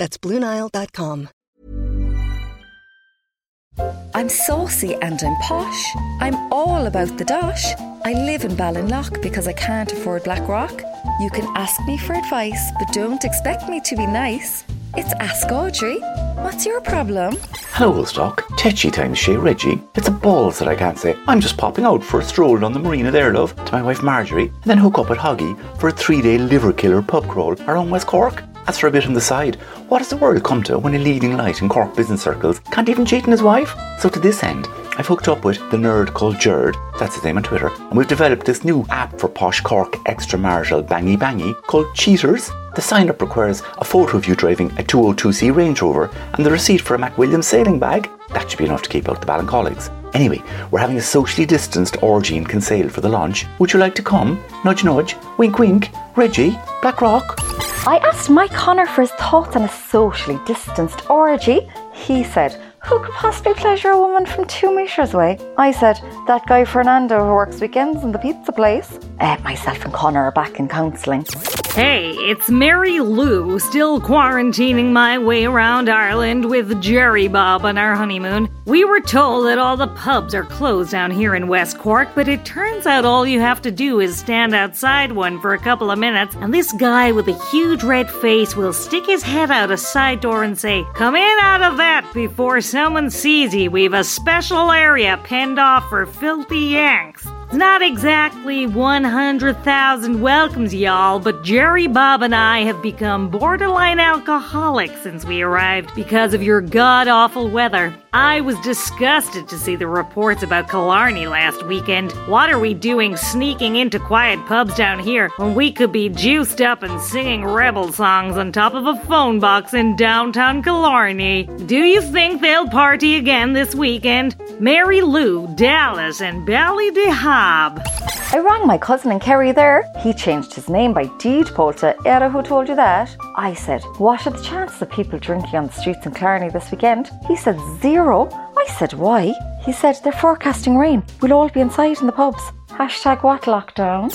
That's BlueNile.com. I'm saucy and I'm posh. I'm all about the dosh. I live in Ballinlough because I can't afford Blackrock. You can ask me for advice, but don't expect me to be nice. It's Ask Audrey. What's your problem? Hello, Woolstock. Tetchy times, Shay Reggie. It's a balls that I can't say. I'm just popping out for a stroll on the marina there, love, to my wife Marjorie, and then hook up at Hoggy for a three day liver killer pub crawl around West Cork. As for a bit on the side, what does the world come to when a leading light in Cork business circles can't even cheat on his wife? So to this end, I've hooked up with the nerd called Jerd, that's his name on Twitter, and we've developed this new app for posh Cork extramarital bangy bangy called Cheaters. The sign up requires a photo of you driving a 202C Range Rover and the receipt for a McWilliams sailing bag. That should be enough to keep out the Ballincolligs. Anyway, we're having a socially distanced orgy in Kinsale for the launch. Would you like to come? Nudge nudge, wink wink, Reggie, Blackrock. I asked Mike Connor for his thoughts on a socially distanced orgy. He said, Who could possibly pleasure a woman from two metres away? I said, That guy Fernando who works weekends in the pizza place. Uh, myself and Connor are back in counselling. Hey, it's Mary Lou, still quarantining my way around Ireland with Jerry Bob on our honeymoon. We were told that all the pubs are closed down here in West Cork, but it turns out all you have to do is stand outside one for a couple of minutes, and this guy with a huge red face will stick his head out a side door and say, Come in out of that before someone sees you. We've a special area penned off for filthy Yanks. It's not exactly 100,000 welcomes, y'all, but Jerry Bob and I have become borderline alcoholics since we arrived because of your god awful weather. I was disgusted to see the reports about Killarney last weekend. What are we doing sneaking into quiet pubs down here when we could be juiced up and singing rebel songs on top of a phone box in downtown Killarney? Do you think they'll party again this weekend? Mary Lou, Dallas, and Ballydehob. I rang my cousin in Kerry there. He changed his name by deed poll to Era, who told you that? I said, What are the chances of people drinking on the streets in Killarney this weekend? He said, Zero. I said, Why? He said, They're forecasting rain. We'll all be inside in the pubs. Hashtag what lockdown?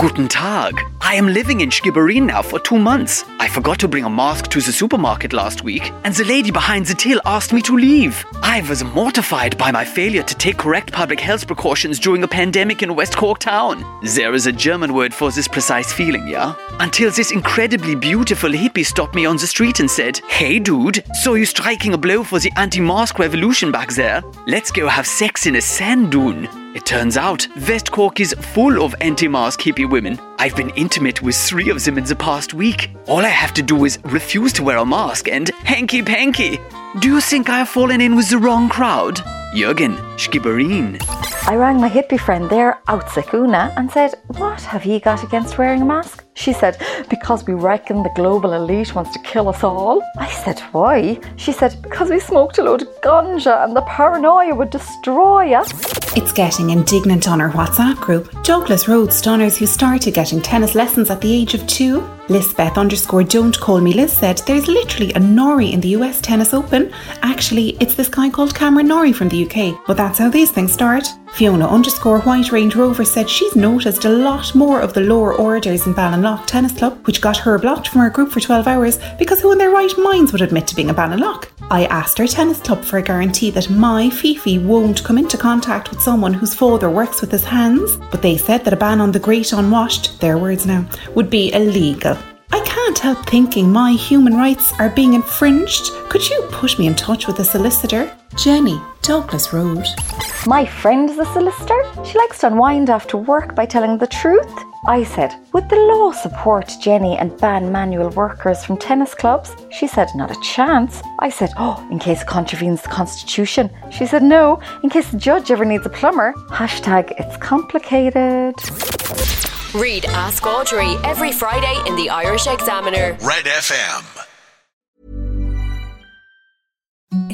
Guten Tag. I am living in Skibbereen now for two months. Forgot to bring a mask to the supermarket last week, and the lady behind the till asked me to leave. I was mortified by my failure to take correct public health precautions during a pandemic in West Cork town. There is a German word for this precise feeling, yeah? Until this incredibly beautiful hippie stopped me on the street and said, Hey dude, saw you striking a blow for the anti mask revolution back there? Let's go have sex in a sand dune. It turns out West Cork is full of anti mask hippie women. I've been intimate with three of them in the past week. All I have to do is refuse to wear a mask and hanky panky. Do you think I have fallen in with the wrong crowd? Jürgen, Skibbereen. I rang my hippie friend there, Outsakuna, and said, What have you got against wearing a mask? She said, Because we reckon the global elite wants to kill us all. I said, Why? She said, Because we smoked a load of ganja and the paranoia would destroy us. It's getting indignant on our WhatsApp group. Douglas Road stunners who started getting tennis lessons at the age of two. Lisbeth underscore don't call me Liz said there's literally a Norrie in the US Tennis Open. Actually, it's this guy called Cameron Norrie from the UK, but that's how these things start. Fiona underscore White Range Rover said she's noticed a lot more of the lower orders in Ballinlough Tennis Club, which got her blocked from her group for 12 hours because who in their right minds would admit to being a Ballinlough? I asked our tennis club for a guarantee that my Fifi won't come into contact with someone whose father works with his hands, but they said that a ban on the great unwashed, their words now, would be illegal. I can't help thinking my human rights are being infringed. Could you put me in touch with a solicitor? Jenny, Douglas Road. My friend is a solicitor. She likes to unwind after work by telling the truth. I said, Would the law support Jenny and ban manual workers from tennis clubs? She said, Not a chance. I said, Oh, in case it contravenes the Constitution. She said, No, in case the judge ever needs a plumber. Hashtag it's complicated. Read Ask Audrey every Friday in the Irish Examiner. Red FM.